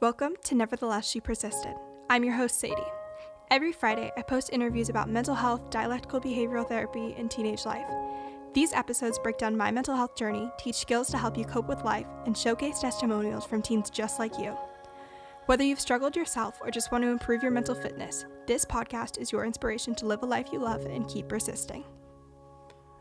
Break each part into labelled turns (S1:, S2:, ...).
S1: Welcome to Nevertheless She Persisted. I'm your host, Sadie. Every Friday, I post interviews about mental health, dialectical behavioral therapy, and teenage life. These episodes break down my mental health journey, teach skills to help you cope with life, and showcase testimonials from teens just like you. Whether you've struggled yourself or just want to improve your mental fitness, this podcast is your inspiration to live a life you love and keep persisting.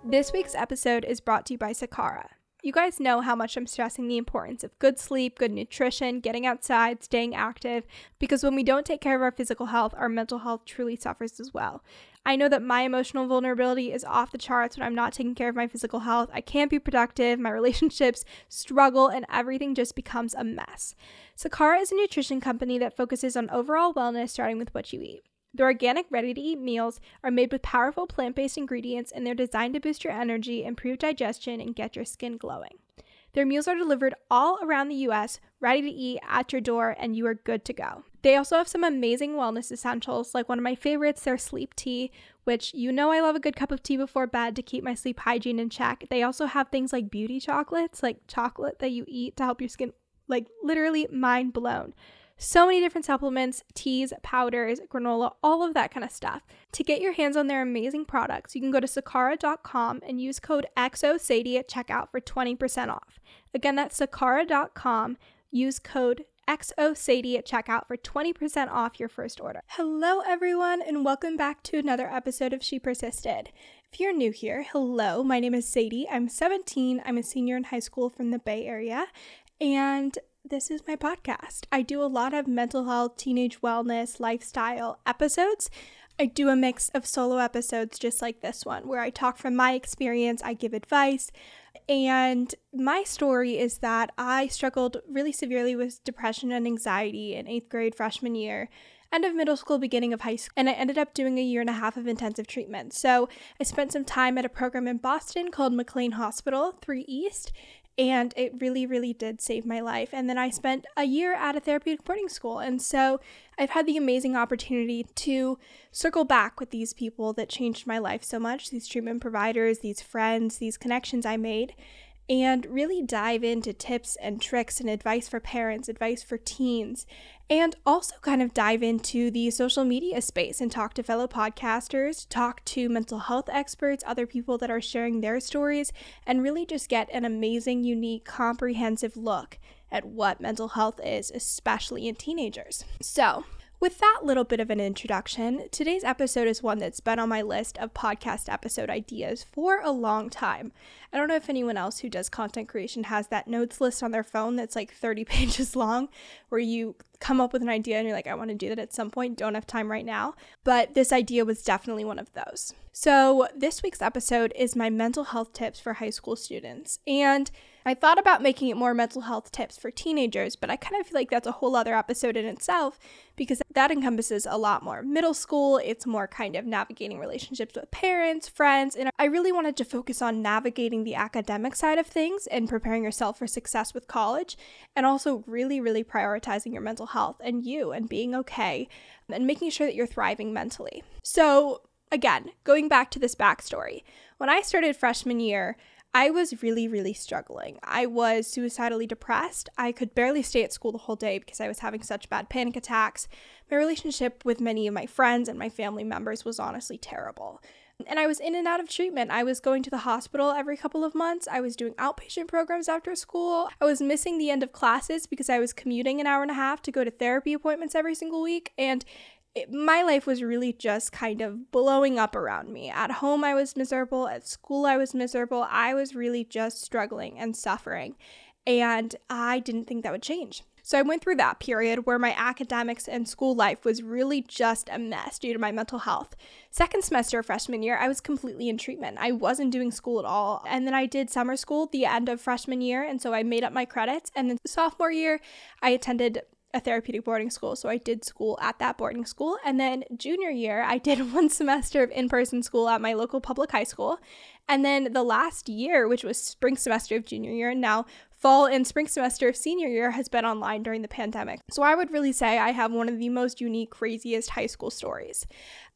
S1: This week's episode is brought to you by Sakara. You guys know how much I'm stressing the importance of good sleep, good nutrition, getting outside, staying active, because when we don't take care of our physical health, our mental health truly suffers as well. I know that my emotional vulnerability is off the charts when I'm not taking care of my physical health. I can't be productive, my relationships struggle, and everything just becomes a mess. Sakara is a nutrition company that focuses on overall wellness, starting with what you eat. The organic, ready to eat meals are made with powerful plant based ingredients and they're designed to boost your energy, improve digestion, and get your skin glowing. Their meals are delivered all around the US, ready to eat at your door, and you are good to go. They also have some amazing wellness essentials, like one of my favorites, their sleep tea, which you know I love a good cup of tea before bed to keep my sleep hygiene in check. They also have things like beauty chocolates, like chocolate that you eat to help your skin, like literally mind blown. So many different supplements, teas, powders, granola, all of that kind of stuff. To get your hands on their amazing products, you can go to sakara.com and use code XOSADIE at checkout for 20% off. Again, that's sakara.com. Use code XOSADIE at checkout for 20% off your first order. Hello, everyone, and welcome back to another episode of She Persisted. If you're new here, hello, my name is Sadie. I'm 17. I'm a senior in high school from the Bay Area, and this is my podcast. I do a lot of mental health, teenage wellness, lifestyle episodes. I do a mix of solo episodes just like this one, where I talk from my experience, I give advice. And my story is that I struggled really severely with depression and anxiety in eighth grade, freshman year end of middle school, beginning of high school, and I ended up doing a year and a half of intensive treatment. So I spent some time at a program in Boston called McLean Hospital, 3 East, and it really, really did save my life. And then I spent a year at a therapeutic boarding school. And so I've had the amazing opportunity to circle back with these people that changed my life so much these treatment providers, these friends, these connections I made and really dive into tips and tricks and advice for parents, advice for teens, and also kind of dive into the social media space and talk to fellow podcasters, talk to mental health experts, other people that are sharing their stories, and really just get an amazing, unique, comprehensive look at what mental health is, especially in teenagers. So, with that little bit of an introduction, today's episode is one that's been on my list of podcast episode ideas for a long time. I don't know if anyone else who does content creation has that notes list on their phone that's like 30 pages long, where you come up with an idea and you're like, I want to do that at some point, don't have time right now. But this idea was definitely one of those. So, this week's episode is my mental health tips for high school students. And I thought about making it more mental health tips for teenagers, but I kind of feel like that's a whole other episode in itself because that encompasses a lot more middle school. It's more kind of navigating relationships with parents, friends, and I really wanted to focus on navigating the academic side of things and preparing yourself for success with college, and also really, really prioritizing your mental health and you and being okay and making sure that you're thriving mentally. So, again, going back to this backstory, when I started freshman year, I was really, really struggling. I was suicidally depressed. I could barely stay at school the whole day because I was having such bad panic attacks. My relationship with many of my friends and my family members was honestly terrible. And I was in and out of treatment. I was going to the hospital every couple of months. I was doing outpatient programs after school. I was missing the end of classes because I was commuting an hour and a half to go to therapy appointments every single week. And it, my life was really just kind of blowing up around me. At home, I was miserable. At school, I was miserable. I was really just struggling and suffering. And I didn't think that would change. So I went through that period where my academics and school life was really just a mess due to my mental health. Second semester of freshman year, I was completely in treatment. I wasn't doing school at all. And then I did summer school the end of freshman year. And so I made up my credits. And then sophomore year, I attended a therapeutic boarding school. So I did school at that boarding school. And then junior year, I did one semester of in person school at my local public high school. And then the last year, which was spring semester of junior year, and now fall and spring semester of senior year has been online during the pandemic. So I would really say I have one of the most unique, craziest high school stories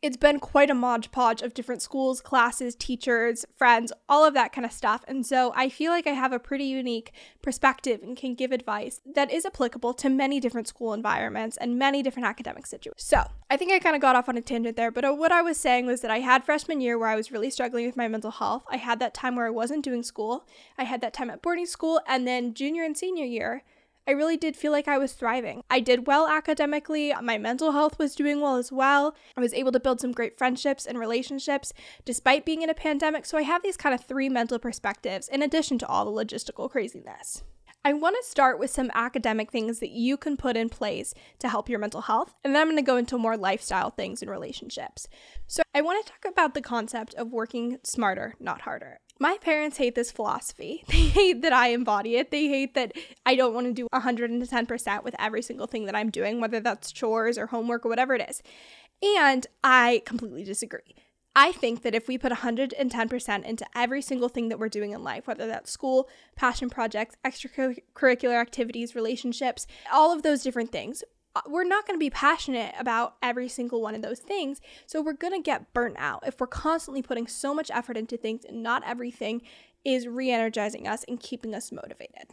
S1: it's been quite a modge podge of different schools, classes, teachers, friends, all of that kind of stuff. And so I feel like I have a pretty unique perspective and can give advice that is applicable to many different school environments and many different academic situations. So I think I kind of got off on a tangent there, but uh, what I was saying was that I had freshman year where I was really struggling with my mental health. I had that time where I wasn't doing school, I had that time at boarding school, and then junior and senior year. I really did feel like I was thriving. I did well academically, my mental health was doing well as well. I was able to build some great friendships and relationships despite being in a pandemic. So I have these kind of three mental perspectives in addition to all the logistical craziness. I want to start with some academic things that you can put in place to help your mental health, and then I'm going to go into more lifestyle things and relationships. So, I want to talk about the concept of working smarter, not harder. My parents hate this philosophy. They hate that I embody it. They hate that I don't want to do 110% with every single thing that I'm doing, whether that's chores or homework or whatever it is. And I completely disagree. I think that if we put 110% into every single thing that we're doing in life, whether that's school, passion projects, extracurricular activities, relationships, all of those different things, Uh, we're not going to be passionate about every single one of those things. So we're going to get burnt out if we're constantly putting so much effort into things and not everything is re energizing us and keeping us motivated.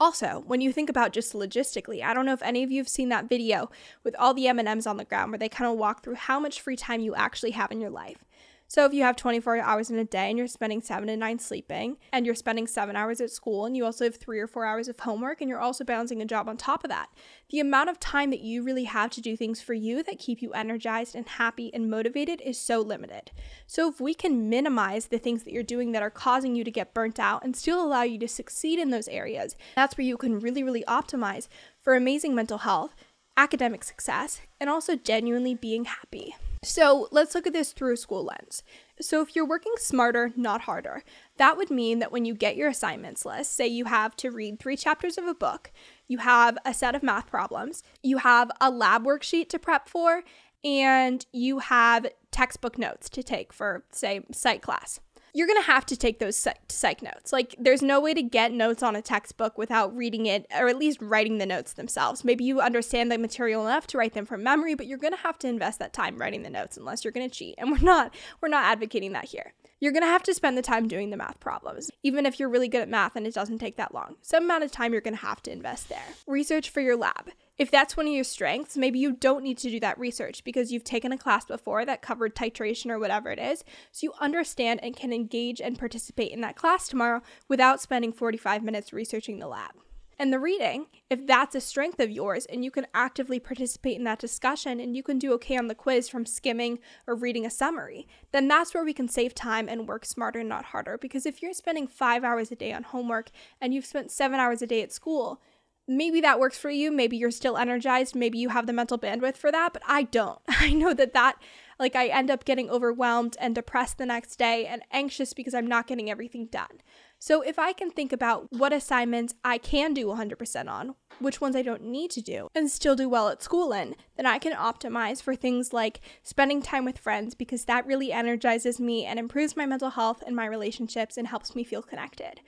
S1: Also, when you think about just logistically, I don't know if any of you have seen that video with all the M&Ms on the ground where they kind of walk through how much free time you actually have in your life. So if you have 24 hours in a day and you're spending seven to nine sleeping, and you're spending seven hours at school, and you also have three or four hours of homework, and you're also balancing a job on top of that, the amount of time that you really have to do things for you that keep you energized and happy and motivated is so limited. So if we can minimize the things that you're doing that are causing you to get burnt out and still allow you to succeed in those areas, that's where you can really, really optimize for amazing mental health, academic success, and also genuinely being happy. So let's look at this through school lens. So, if you're working smarter, not harder, that would mean that when you get your assignments list, say you have to read three chapters of a book, you have a set of math problems, you have a lab worksheet to prep for, and you have textbook notes to take for, say, psych class you're going to have to take those psych notes. Like, there's no way to get notes on a textbook without reading it or at least writing the notes themselves. Maybe you understand the material enough to write them from memory, but you're going to have to invest that time writing the notes unless you're going to cheat. And we're not we're not advocating that here. You're going to have to spend the time doing the math problems, even if you're really good at math and it doesn't take that long. Some amount of time you're going to have to invest there. Research for your lab. If that's one of your strengths, maybe you don't need to do that research because you've taken a class before that covered titration or whatever it is. So you understand and can engage and participate in that class tomorrow without spending 45 minutes researching the lab. And the reading, if that's a strength of yours and you can actively participate in that discussion and you can do okay on the quiz from skimming or reading a summary, then that's where we can save time and work smarter, not harder. Because if you're spending five hours a day on homework and you've spent seven hours a day at school, maybe that works for you. Maybe you're still energized. Maybe you have the mental bandwidth for that, but I don't. I know that that, like, I end up getting overwhelmed and depressed the next day and anxious because I'm not getting everything done. So, if I can think about what assignments I can do 100% on, which ones I don't need to do, and still do well at school in, then I can optimize for things like spending time with friends because that really energizes me and improves my mental health and my relationships and helps me feel connected.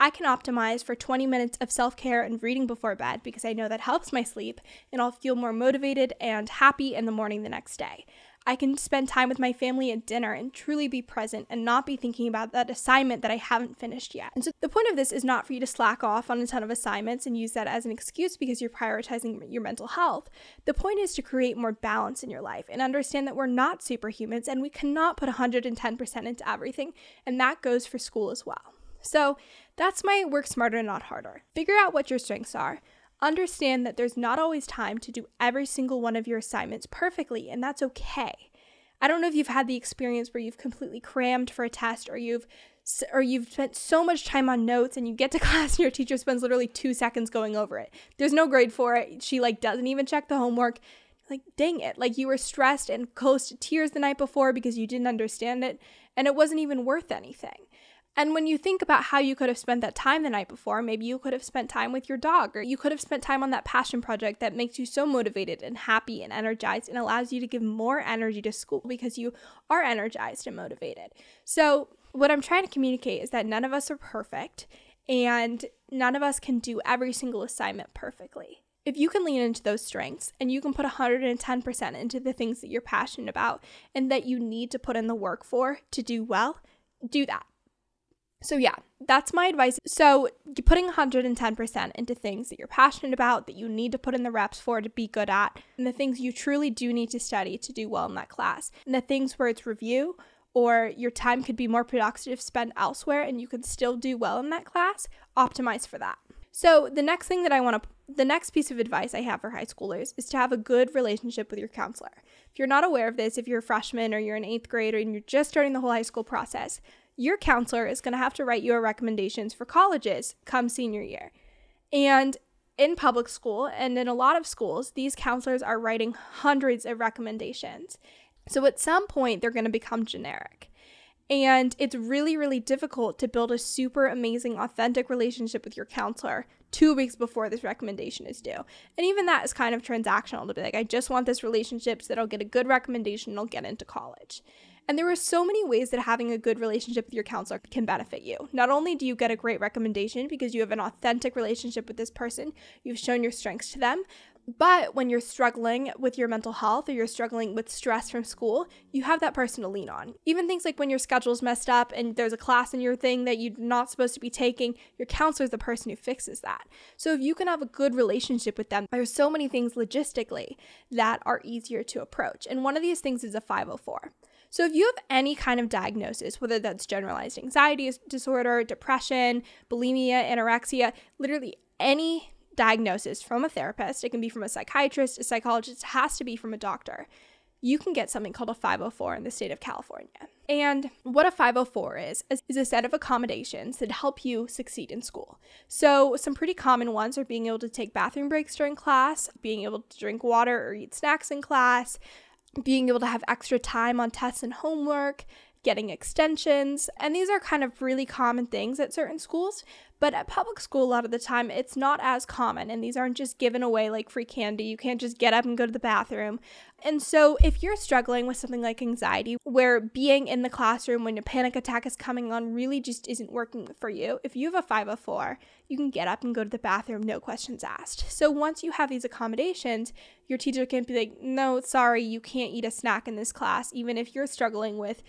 S1: I can optimize for 20 minutes of self care and reading before bed because I know that helps my sleep and I'll feel more motivated and happy in the morning the next day. I can spend time with my family at dinner and truly be present and not be thinking about that assignment that I haven't finished yet. And so the point of this is not for you to slack off on a ton of assignments and use that as an excuse because you're prioritizing your mental health. The point is to create more balance in your life and understand that we're not superhumans and we cannot put 110% into everything, and that goes for school as well. So that's my work smarter, not harder. Figure out what your strengths are. Understand that there's not always time to do every single one of your assignments perfectly, and that's okay. I don't know if you've had the experience where you've completely crammed for a test or you've or you've spent so much time on notes and you get to class and your teacher spends literally 2 seconds going over it. There's no grade for it. She like doesn't even check the homework. Like dang it. Like you were stressed and close to tears the night before because you didn't understand it and it wasn't even worth anything. And when you think about how you could have spent that time the night before, maybe you could have spent time with your dog, or you could have spent time on that passion project that makes you so motivated and happy and energized and allows you to give more energy to school because you are energized and motivated. So, what I'm trying to communicate is that none of us are perfect. And none of us can do every single assignment perfectly. If you can lean into those strengths and you can put 110% into the things that you're passionate about and that you need to put in the work for to do well, do that. So, yeah, that's my advice. So, putting 110% into things that you're passionate about, that you need to put in the reps for to be good at, and the things you truly do need to study to do well in that class, and the things where it's review or your time could be more productive spent elsewhere and you could still do well in that class, optimize for that. So, the next thing that I want to, the next piece of advice I have for high schoolers is to have a good relationship with your counselor. If you're not aware of this, if you're a freshman or you're in eighth grade and you're just starting the whole high school process, your counselor is going to have to write your recommendations for colleges come senior year. And in public school and in a lot of schools, these counselors are writing hundreds of recommendations. So at some point, they're going to become generic. And it's really, really difficult to build a super amazing, authentic relationship with your counselor two weeks before this recommendation is due. And even that is kind of transactional to be like, I just want this relationship so that I'll get a good recommendation and I'll get into college. And there are so many ways that having a good relationship with your counselor can benefit you. Not only do you get a great recommendation because you have an authentic relationship with this person, you've shown your strengths to them, but when you're struggling with your mental health or you're struggling with stress from school, you have that person to lean on. Even things like when your schedule's messed up and there's a class in your thing that you're not supposed to be taking, your counselor is the person who fixes that. So if you can have a good relationship with them, there's so many things logistically that are easier to approach. And one of these things is a 504. So, if you have any kind of diagnosis, whether that's generalized anxiety disorder, depression, bulimia, anorexia, literally any diagnosis from a therapist, it can be from a psychiatrist, a psychologist, it has to be from a doctor. You can get something called a 504 in the state of California. And what a 504 is, is a set of accommodations that help you succeed in school. So, some pretty common ones are being able to take bathroom breaks during class, being able to drink water or eat snacks in class, being able to have extra time on tests and homework, getting extensions. And these are kind of really common things at certain schools. But at public school, a lot of the time, it's not as common, and these aren't just given away like free candy. You can't just get up and go to the bathroom. And so, if you're struggling with something like anxiety, where being in the classroom when a panic attack is coming on really just isn't working for you, if you have a 504, you can get up and go to the bathroom, no questions asked. So, once you have these accommodations, your teacher can be like, no, sorry, you can't eat a snack in this class, even if you're struggling with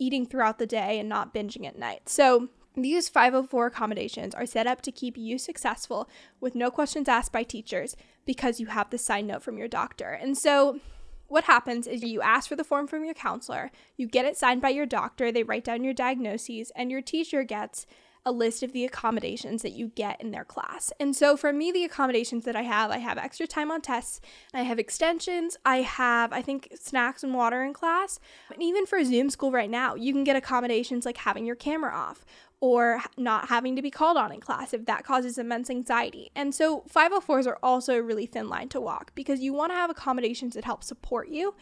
S1: eating throughout the day and not binging at night. So, these 504 accommodations are set up to keep you successful with no questions asked by teachers because you have the sign note from your doctor. And so, what happens is you ask for the form from your counselor, you get it signed by your doctor, they write down your diagnoses, and your teacher gets a list of the accommodations that you get in their class. And so for me, the accommodations that I have, I have extra time on tests, I have extensions, I have, I think, snacks and water in class. And even for Zoom school right now, you can get accommodations like having your camera off or not having to be called on in class if that causes immense anxiety. And so 504s are also a really thin line to walk because you want to have accommodations that help support you,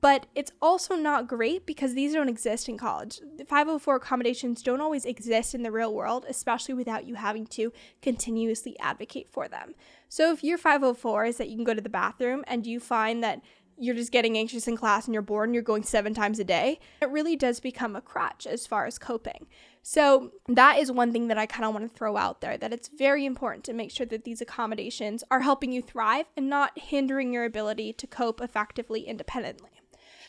S1: but it's also not great because these don't exist in college. The 504 accommodations don't always exist in the real world, especially without you having to continuously advocate for them. So if your 504 is that you can go to the bathroom and you find that you're just getting anxious in class and you're bored and you're going seven times a day, it really does become a crutch as far as coping. So, that is one thing that I kind of want to throw out there that it's very important to make sure that these accommodations are helping you thrive and not hindering your ability to cope effectively independently.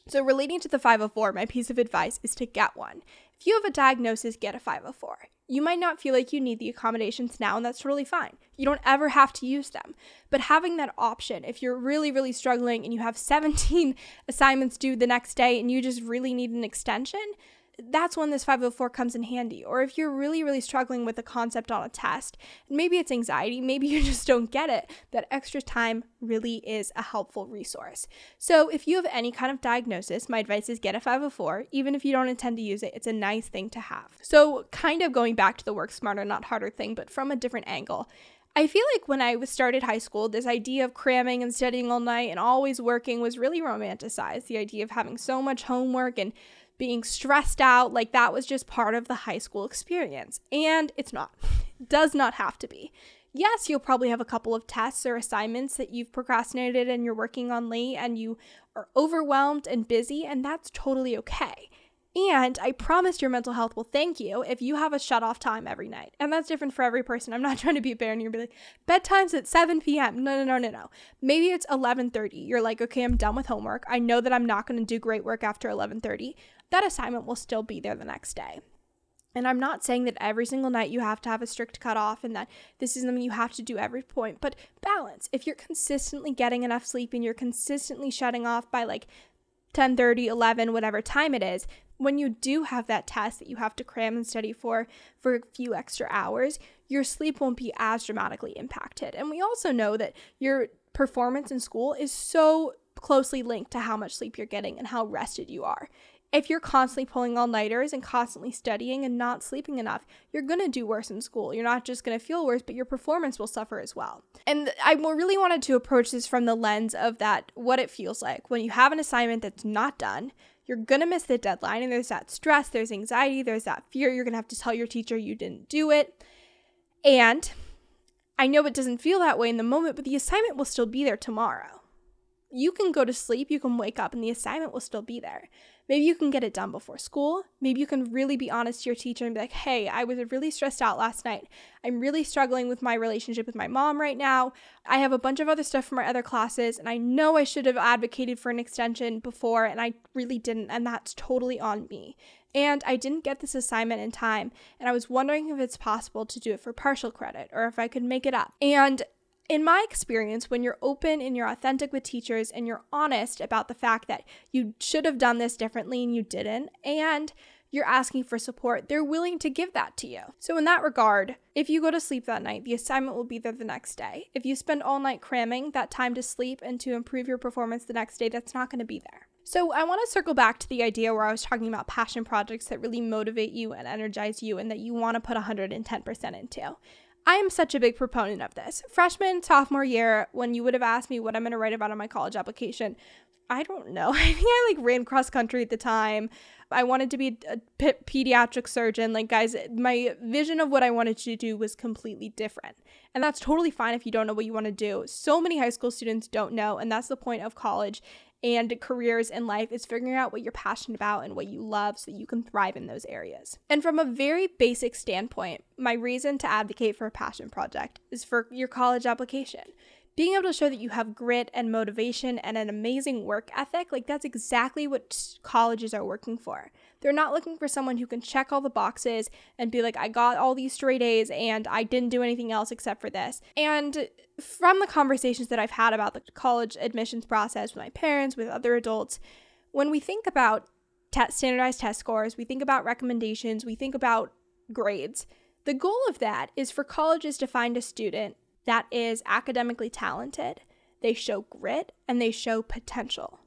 S1: So, relating to the 504, my piece of advice is to get one. If you have a diagnosis, get a 504. You might not feel like you need the accommodations now, and that's totally fine. You don't ever have to use them. But having that option, if you're really, really struggling and you have 17 assignments due the next day and you just really need an extension, that's when this 504 comes in handy. Or if you're really, really struggling with a concept on a test, maybe it's anxiety, maybe you just don't get it, that extra time really is a helpful resource. So if you have any kind of diagnosis, my advice is get a 504. Even if you don't intend to use it, it's a nice thing to have. So, kind of going back to the work smarter, not harder thing, but from a different angle. I feel like when I was started high school, this idea of cramming and studying all night and always working was really romanticized. The idea of having so much homework and being stressed out, like that was just part of the high school experience. And it's not, does not have to be. Yes, you'll probably have a couple of tests or assignments that you've procrastinated and you're working on late and you are overwhelmed and busy, and that's totally okay. And I promise your mental health will thank you if you have a shut off time every night. And that's different for every person. I'm not trying to be a bear and you're be like, bedtime's at 7 p.m. No, no, no, no, no. Maybe it's 11:30. You're like, okay, I'm done with homework. I know that I'm not going to do great work after 11:30. That assignment will still be there the next day. And I'm not saying that every single night you have to have a strict cutoff and that this is something you have to do every point, but balance. If you're consistently getting enough sleep and you're consistently shutting off by like 10 30, 11, whatever time it is, when you do have that test that you have to cram and study for for a few extra hours, your sleep won't be as dramatically impacted. And we also know that your performance in school is so closely linked to how much sleep you're getting and how rested you are. If you're constantly pulling all nighters and constantly studying and not sleeping enough, you're going to do worse in school. You're not just going to feel worse, but your performance will suffer as well. And I really wanted to approach this from the lens of that what it feels like when you have an assignment that's not done, you're to miss the deadline and there's that stress, there's anxiety, there's that fear. You're to have to tell your teacher you didn't do it. And I know it doesn't feel that way in the moment, but the assignment will still be there tomorrow. You can go to sleep, you can wake up, and the assignment will still be there. Maybe you can get it done before school. Maybe you can really be honest to your teacher and be like, hey, I was really stressed out last night. I'm really struggling with my relationship with my mom right now. I have a bunch of other stuff from my other classes, and I know I should have advocated for an extension before, and I really didn't, and that's totally on me. And I didn't get this assignment in time, and I was wondering if it's possible to do it for partial credit or if I could make it up. And in my experience, when you're open and you're authentic with teachers and you're honest about the fact that you should have done this differently and you didn't, and you're asking for support, they're willing to give that to you. So, in that regard, if you go to sleep that night, the assignment will be there the next day. If you spend all night cramming that time to sleep and to improve your performance the next day, that's not going to be there. So, I want to circle back to the idea where I was talking about passion projects that really motivate you and energize you and that you want to put 110% into. I am such a big proponent of this. Freshman, sophomore year, when you would have asked me what I'm going to write about on my college application, I don't know. I think I like ran cross country at the time. I wanted to be a p- pediatric surgeon. Like, guys, my vision of what I wanted to do was completely different. And that's totally fine if you don't know what you want to do. So many high school students don't know. And that's the point of college and careers in life is figuring out what you're passionate about and what you love so that you can thrive in those areas. And from a very basic standpoint, my reason to advocate for a passion project is for your college application being able to show that you have grit and motivation and an amazing work ethic, like that's exactly what colleges are working for. They're not looking for someone who can check all the boxes and be like, I got all these straight A's and I didn't do anything else except for this. And from the conversations that I've had about the college admissions process with my parents, with other adults, when we think about te- standardized test scores, we think about recommendations, we think about grades. The goal of that is for colleges to find a student that is academically talented, they show grit, and they show potential.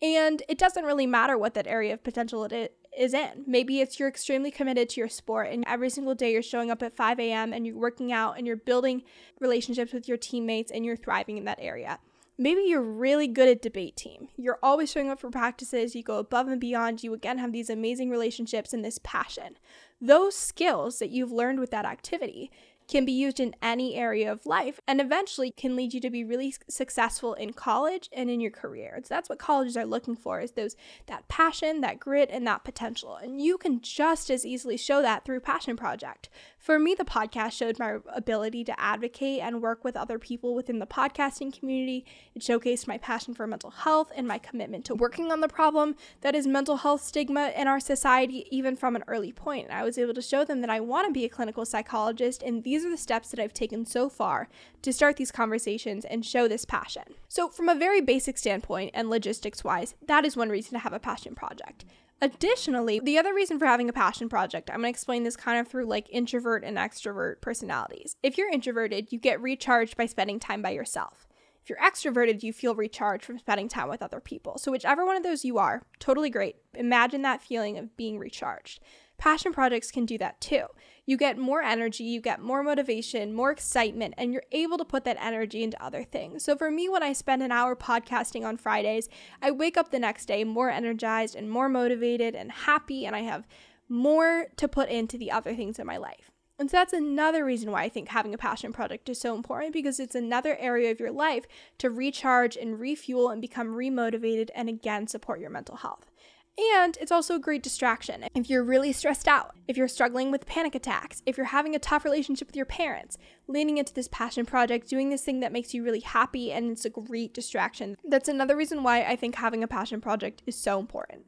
S1: And it doesn't really matter what that area of potential it is in. Maybe it's you're extremely committed to your sport and every single day you're showing up at 5 a.m. and you're working out and you're building relationships with your teammates and you're thriving in that area. Maybe you're really good at debate team. You're always showing up for practices, you go above and beyond, you again have these amazing relationships and this passion. Those skills that you've learned with that activity can be used in any area of life and eventually can lead you to be really successful in college and in your career. So that's what colleges are looking for is those that passion, that grit and that potential. And you can just as easily show that through passion project. For me, the podcast showed my ability to advocate and work with other people within the podcasting community. It showcased my passion for mental health and my commitment to working on the problem that is mental health stigma in our society, even from an early point. I was able to show them that I want to be a clinical psychologist, and these are the steps that I've taken so far to start these conversations and show this passion. So, from a very basic standpoint and logistics wise, that is one reason to have a passion project. Additionally, the other reason for having a passion project, I'm going to explain this kind of through like introvert and extrovert personalities. If you're introverted, you get recharged by spending time by yourself. If you're extroverted, you feel recharged from spending time with other people. So, whichever one of those you are, totally great. Imagine that feeling of being recharged. Passion projects can do that too you get more energy, you get more motivation, more excitement, and you're able to put that energy into other things. So for me, when I spend an hour podcasting on Fridays, I wake up the next day more energized and more motivated and happy, and I have more to put into the other things in my life. And so that's another reason why I think having a passion project is so important because it's another area of your life to recharge and refuel and become remotivated and again support your mental health. And it's also a great distraction. If you're really stressed out, if you're struggling with panic attacks, if you're having a tough relationship with your parents, leaning into this passion project, doing this thing that makes you really happy, and it's a great distraction. That's another reason why I think having a passion project is so important.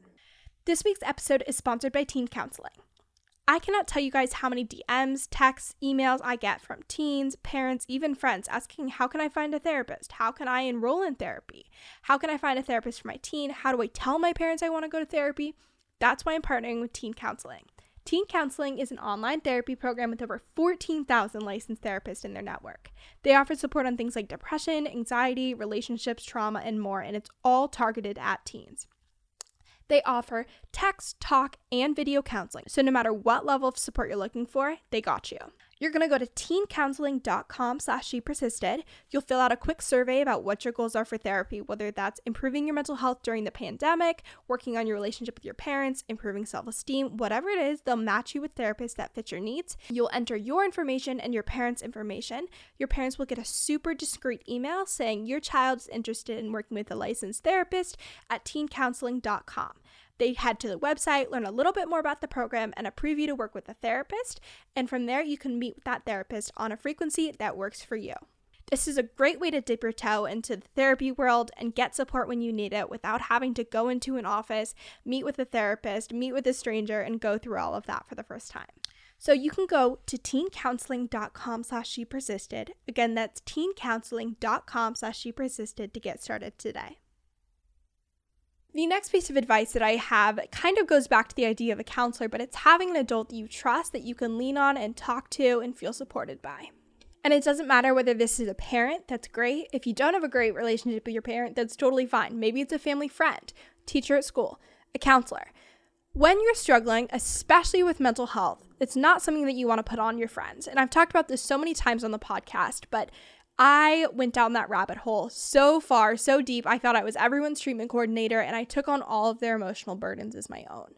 S1: This week's episode is sponsored by Teen Counseling. I cannot tell you guys how many DMs, texts, emails I get from teens, parents, even friends asking, How can I find a therapist? How can I enroll in therapy? How can I find a therapist for my teen? How do I tell my parents I want to go to therapy? That's why I'm partnering with Teen Counseling. Teen Counseling is an online therapy program with over 14,000 licensed therapists in their network. They offer support on things like depression, anxiety, relationships, trauma, and more, and it's all targeted at teens. They offer text, talk, and video counseling. So no matter what level of support you're looking for, they got you. You're going to go to teencounseling.com slash she persisted. You'll fill out a quick survey about what your goals are for therapy, whether that's improving your mental health during the pandemic, working on your relationship with your parents, improving self-esteem, whatever it is, they'll match you with therapists that fit your needs. You'll enter your information and your parents' information. Your parents will get a super discreet email saying your child is interested in working with a licensed therapist at teencounseling.com. They head to the website, learn a little bit more about the program, and a preview to work with a therapist. And from there, you can meet with that therapist on a frequency that works for you. This is a great way to dip your toe into the therapy world and get support when you need it without having to go into an office, meet with a therapist, meet with a stranger, and go through all of that for the first time. So you can go to teencounseling.com slash she persisted. Again, that's teencounseling.com slash she persisted to get started today. The next piece of advice that I have kind of goes back to the idea of a counselor, but it's having an adult that you trust that you can lean on and talk to and feel supported by. And it doesn't matter whether this is a parent, that's great. If you don't have a great relationship with your parent, that's totally fine. Maybe it's a family friend, teacher at school, a counselor. When you're struggling, especially with mental health, it's not something that you want to put on your friends. And I've talked about this so many times on the podcast, but I went down that rabbit hole so far, so deep. I thought I was everyone's treatment coordinator and I took on all of their emotional burdens as my own.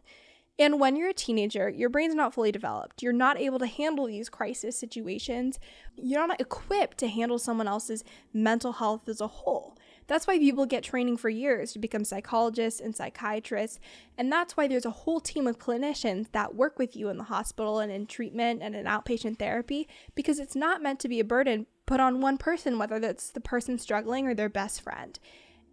S1: And when you're a teenager, your brain's not fully developed. You're not able to handle these crisis situations. You're not equipped to handle someone else's mental health as a whole. That's why people get training for years to become psychologists and psychiatrists. And that's why there's a whole team of clinicians that work with you in the hospital and in treatment and in outpatient therapy because it's not meant to be a burden put on one person, whether that's the person struggling or their best friend.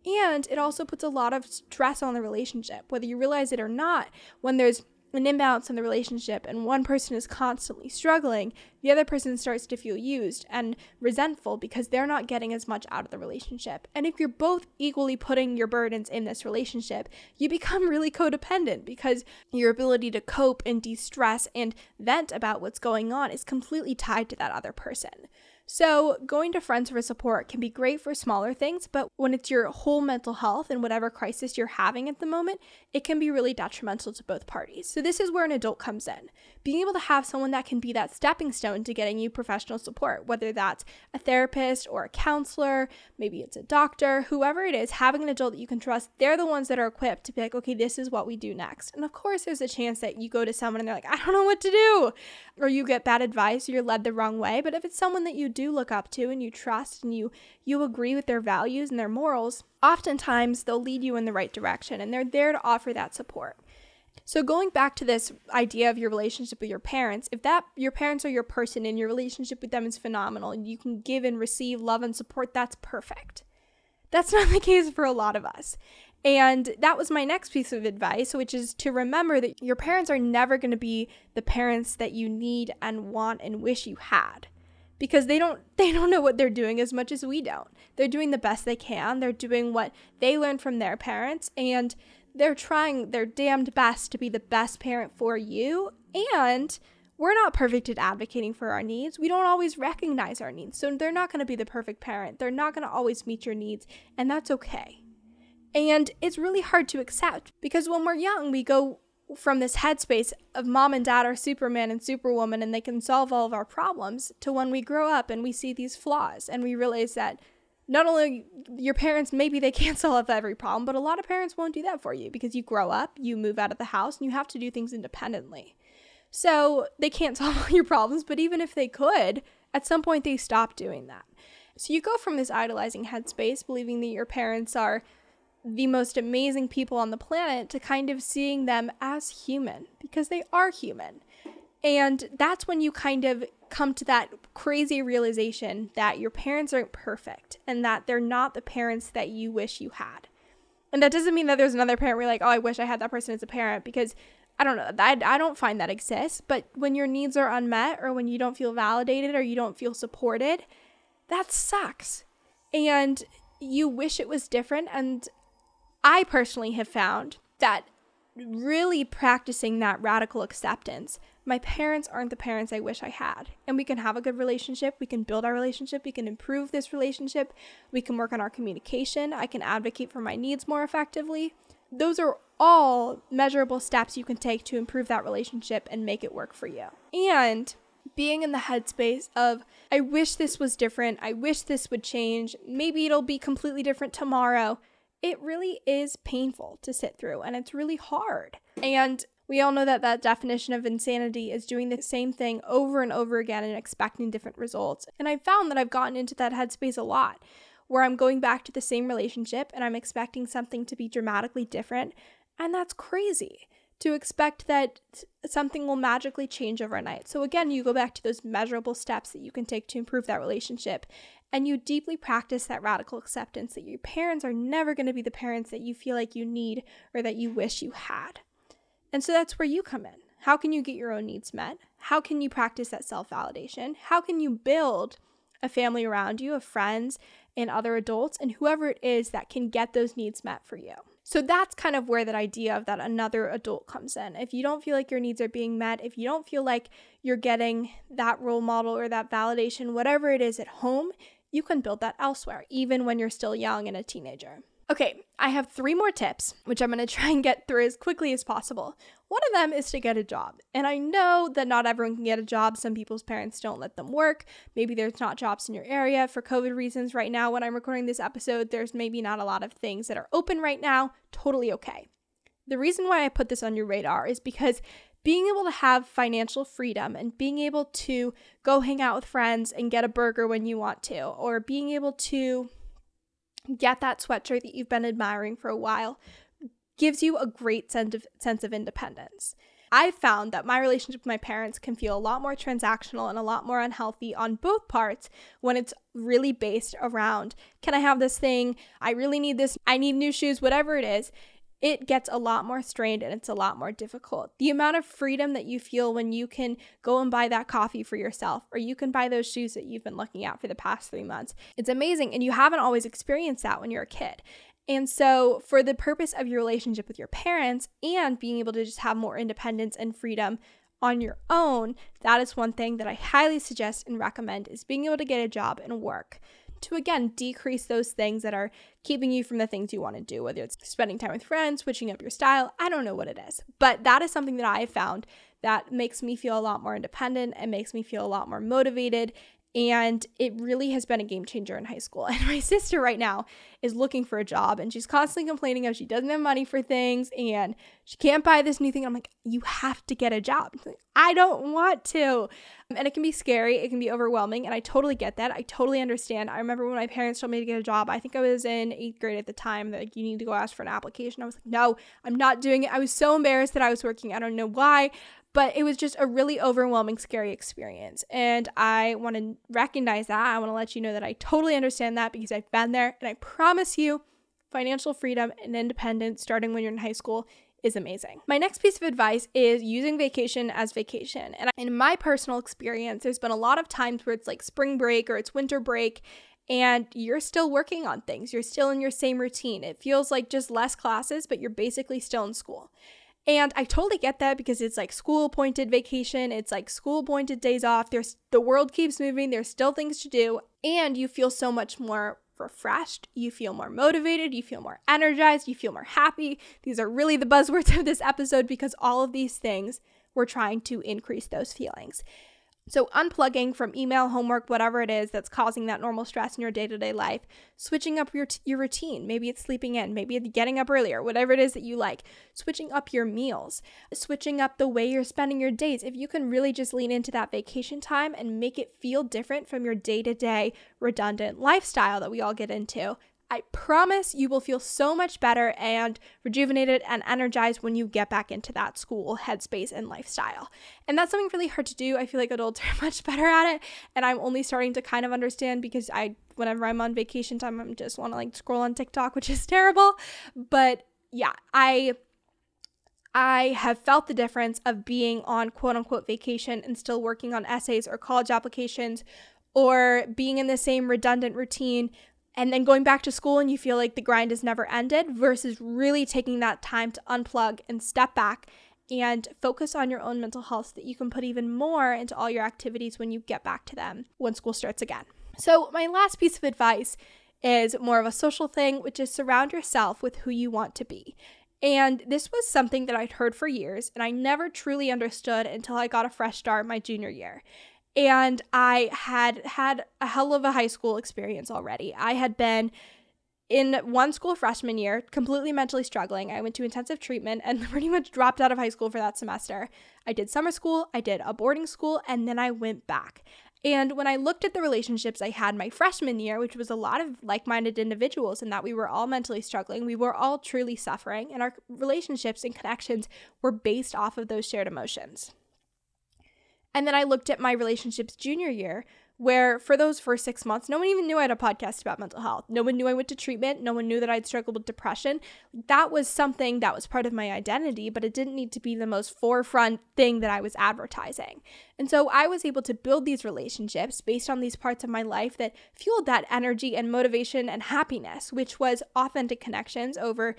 S1: And it also puts a lot of stress on the relationship, whether you realize it or not. When there's an imbalance in the relationship and one person is constantly struggling, the other person starts to feel used and resentful because they're not getting as much out of the relationship. And if you're both equally putting your burdens in this relationship, you become really codependent because your ability to cope and de stress and vent about what's going on is completely tied to that other person. So, going to friends for support can be great for smaller things, but when it's your whole mental health and whatever crisis you're having at the moment, it can be really detrimental to both parties. So, this is where an adult comes in. Being able to have someone that can be that stepping stone to getting you professional support, whether that's a therapist or a counselor, maybe it's a doctor, whoever it is, having an adult that you can trust, they're the ones that are equipped to be like, okay, this is what we do next. And of course, there's a chance that you go to someone and they're like, I don't know what to do, or you get bad advice or you're led the wrong way. But if it's someone that you do look up to and you trust and you you agree with their values and their morals, oftentimes they'll lead you in the right direction and they're there to offer that support. So going back to this idea of your relationship with your parents, if that your parents are your person and your relationship with them is phenomenal and you can give and receive love and support, that's perfect. That's not the case for a lot of us. And that was my next piece of advice, which is to remember that your parents are never going to be the parents that you need and want and wish you had because they don't they don't know what they're doing as much as we don't. They're doing the best they can. They're doing what they learned from their parents and they're trying their damned best to be the best parent for you and we're not perfect at advocating for our needs. We don't always recognize our needs. So they're not going to be the perfect parent. They're not going to always meet your needs, and that's okay. And it's really hard to accept because when we're young, we go from this headspace of mom and dad are Superman and Superwoman and they can solve all of our problems to when we grow up and we see these flaws and we realize that not only your parents maybe they can't solve every problem but a lot of parents won't do that for you because you grow up you move out of the house and you have to do things independently. So they can't solve all your problems but even if they could at some point they stop doing that. So you go from this idolizing headspace believing that your parents are the most amazing people on the planet to kind of seeing them as human because they are human. And that's when you kind of come to that crazy realization that your parents aren't perfect and that they're not the parents that you wish you had. And that doesn't mean that there's another parent where like, oh, I wish I had that person as a parent because I don't know, I, I don't find that exists. But when your needs are unmet or when you don't feel validated or you don't feel supported, that sucks. And you wish it was different. And I personally have found that really practicing that radical acceptance. My parents aren't the parents I wish I had. And we can have a good relationship. We can build our relationship. We can improve this relationship. We can work on our communication. I can advocate for my needs more effectively. Those are all measurable steps you can take to improve that relationship and make it work for you. And being in the headspace of, I wish this was different. I wish this would change. Maybe it'll be completely different tomorrow it really is painful to sit through and it's really hard. And we all know that that definition of insanity is doing the same thing over and over again and expecting different results. And I've found that I've gotten into that headspace a lot where I'm going back to the same relationship and I'm expecting something to be dramatically different. And that's crazy to expect that something will magically change overnight. So, again, you go back to those measurable steps that you can take to improve that relationship and you deeply practice that radical acceptance that your parents are never going to be the parents that you feel like you need or that you wish you had. And so that's where you come in. How can you get your own needs met? How can you practice that self validation? How can you build a family around you of friends and other adults and whoever it is that can get those needs met for you? So that's kind of where that idea of that another adult comes in. If you don't feel like your needs are being met, if you don't feel like you're getting that role model or that validation, whatever it is at home, you can build that elsewhere, even when you're still young and a teenager. Okay, I have three more tips, which I'm gonna try and get through as quickly as possible. One of them is to get a job. And I know that not everyone can get a job. Some people's parents don't let them work. Maybe there's not jobs in your area for COVID reasons right now. When I'm recording this episode, there's maybe not a lot of things that are open right now. Totally okay. The reason why I put this on your radar is because being able to have financial freedom and being able to go hang out with friends and get a burger when you want to, or being able to get that sweatshirt that you've been admiring for a while gives you a great sense of sense of independence. I've found that my relationship with my parents can feel a lot more transactional and a lot more unhealthy on both parts when it's really based around can I have this thing? I really need this. I need new shoes, whatever it is it gets a lot more strained and it's a lot more difficult. The amount of freedom that you feel when you can go and buy that coffee for yourself or you can buy those shoes that you've been looking at for the past three months, it's amazing. And you haven't always experienced that when you're a kid. And so, for the purpose of your relationship with your parents and being able to just have more independence and freedom on your own, that is one thing that I highly suggest and recommend is being able to get a job and work to again decrease those things that are keeping you from the things you want to do, whether it's spending time with friends, switching up your style. I don't know what it is, but that is something that I have found that makes me feel a lot more independent and makes me feel a lot more motivated and it really has been a game changer in high school. And my sister right now is looking for a job and she's constantly complaining how she doesn't have money for things and she can't buy this new thing. I'm like, you have to get a job. Like, I don't want to. And it can be scary, it can be overwhelming. And I totally get that. I totally understand. I remember when my parents told me to get a job, I think I was in eighth grade at the time, that like, you need to go ask for an application. I was like, no, I'm not doing it. I was so embarrassed that I was working. I don't know why, but it was just a really overwhelming, scary experience. And I want to recognize that. I want to let you know that I totally understand that because I've been there. And I promise you, financial freedom and independence starting when you're in high school is amazing. My next piece of advice is using vacation as vacation. And in my personal experience, there's been a lot of times where it's like spring break or it's winter break and you're still working on things. You're still in your same routine. It feels like just less classes, but you're basically still in school. And I totally get that because it's like school appointed vacation, it's like school appointed days off. There's the world keeps moving, there's still things to do, and you feel so much more refreshed, you feel more motivated, you feel more energized, you feel more happy. These are really the buzzwords of this episode because all of these things we're trying to increase those feelings. So, unplugging from email, homework, whatever it is that's causing that normal stress in your day to day life, switching up your, t- your routine. Maybe it's sleeping in, maybe it's getting up earlier, whatever it is that you like. Switching up your meals, switching up the way you're spending your days. If you can really just lean into that vacation time and make it feel different from your day to day redundant lifestyle that we all get into, I promise you will feel so much better and rejuvenated and energized when you get back into that school headspace and lifestyle. And that's something really hard to do. I feel like adults are much better at it. And I'm only starting to kind of understand because I, whenever I'm on vacation time, I'm just want to like scroll on TikTok, which is terrible. But yeah, I I have felt the difference of being on quote unquote vacation and still working on essays or college applications or being in the same redundant routine and then going back to school and you feel like the grind has never ended versus really taking that time to unplug and step back and focus on your own mental health so that you can put even more into all your activities when you get back to them when school starts again. So, my last piece of advice is more of a social thing, which is surround yourself with who you want to be. And this was something that I'd heard for years, and I never truly understood until I got a fresh start my junior year. And I had had a hell of a high school experience already. I had been in one school freshman year, completely mentally struggling. I went to intensive treatment and pretty much dropped out of high school for that semester. I did summer school, I did a boarding school, and then I went back. And when I looked at the relationships I had my freshman year, which was a lot of like minded individuals, and that we were all mentally struggling, we were all truly suffering, and our relationships and connections were based off of those shared emotions. And then I looked at my relationships junior year, where for those first six months, no one even knew I had a podcast about mental health. No one knew I went to treatment. No one knew that I'd struggled with depression. That was something that was part of my identity, but it didn't need to be the most forefront thing that I was advertising. And so I was able to build these relationships based on these parts of my life that fueled that energy and motivation and happiness, which was authentic connections over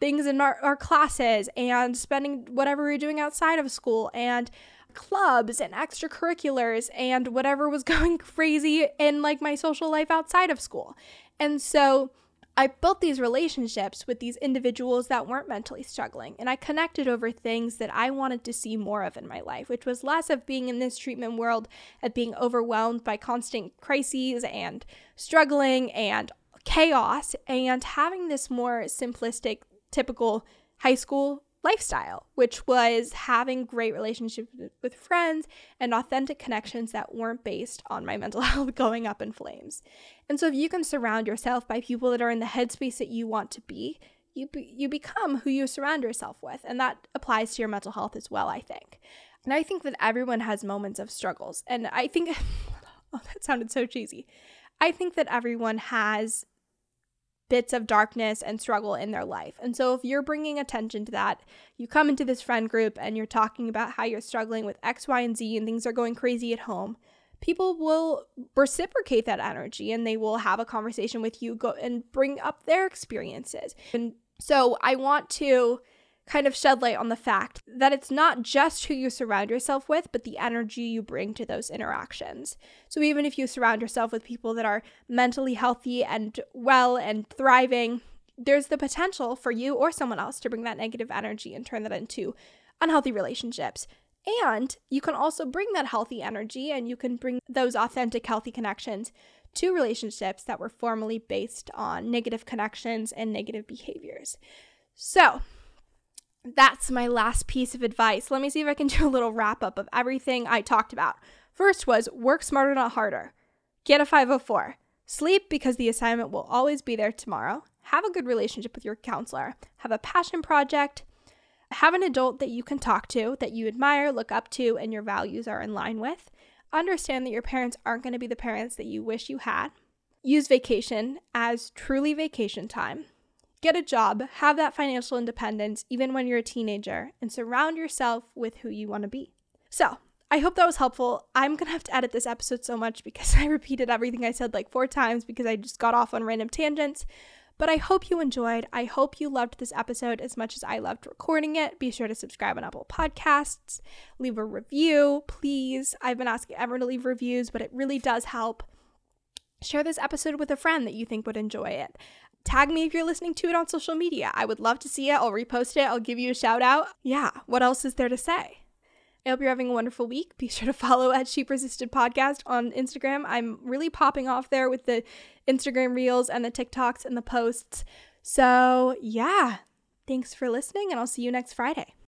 S1: things in our, our classes and spending whatever we were doing outside of school and clubs and extracurriculars and whatever was going crazy in like my social life outside of school. And so I built these relationships with these individuals that weren't mentally struggling, and I connected over things that I wanted to see more of in my life, which was less of being in this treatment world, of being overwhelmed by constant crises and struggling and chaos, and having this more simplistic, typical high school lifestyle, which was having great relationships with friends and authentic connections that weren't based on my mental health going up in flames. And so if you can surround yourself by people that are in the headspace that you want to be, you be, you become who you surround yourself with, and that applies to your mental health as well, I think. And I think that everyone has moments of struggles, and I think oh, that sounded so cheesy. I think that everyone has bits of darkness and struggle in their life. And so, if you're bringing attention to that, you come into this friend group and you're talking about how you're struggling with X, Y, and Z and things are going crazy at home, people will reciprocate that energy and they will have a conversation with you go and bring up their experiences. And so, I want to kind of shed light on the fact that it's not just who you surround yourself with, but the energy you bring to those interactions. So even if you surround yourself with people that are mentally healthy and well and thriving, there's the potential for you or someone else to bring that negative energy and turn that into unhealthy relationships. And you can also bring that healthy energy and you can bring those authentic, healthy connections to relationships that were formerly based on negative connections and negative behaviors. So, that's my last piece of advice. Let me see if I can do a little wrap up of everything I talked about. First was work smarter, not harder. Get a 504. Sleep because the assignment will always be there tomorrow. Have a good relationship with your counselor. Have a passion project. Have an adult that you can talk to, that you admire, look up to, and your values are in line with. Understand that your parents aren't going to be the parents that you wish you had. Use vacation as truly vacation time get a job, have that financial independence even when you're a teenager, and surround yourself with who you want to be. So, I hope that was helpful. I'm going to have to edit this episode so much because I repeated everything I said like four times because I just got off on random tangents. But I hope you enjoyed. I hope you loved this episode as much as I loved recording it. Be sure to subscribe on Apple Podcasts, leave a review, please. I've been asking everyone to leave reviews, but it really does help. Share this episode with a friend that you think would enjoy it. Tag me if you're listening to it on social media. I would love to see it. I'll repost it. I'll give you a shout out. Yeah, what else is there to say? I hope you're having a wonderful week. Be sure to follow at She Persisted Podcast on Instagram. I'm really popping off there with the Instagram reels and the TikToks and the posts. So, yeah, thanks for listening, and I'll see you next Friday.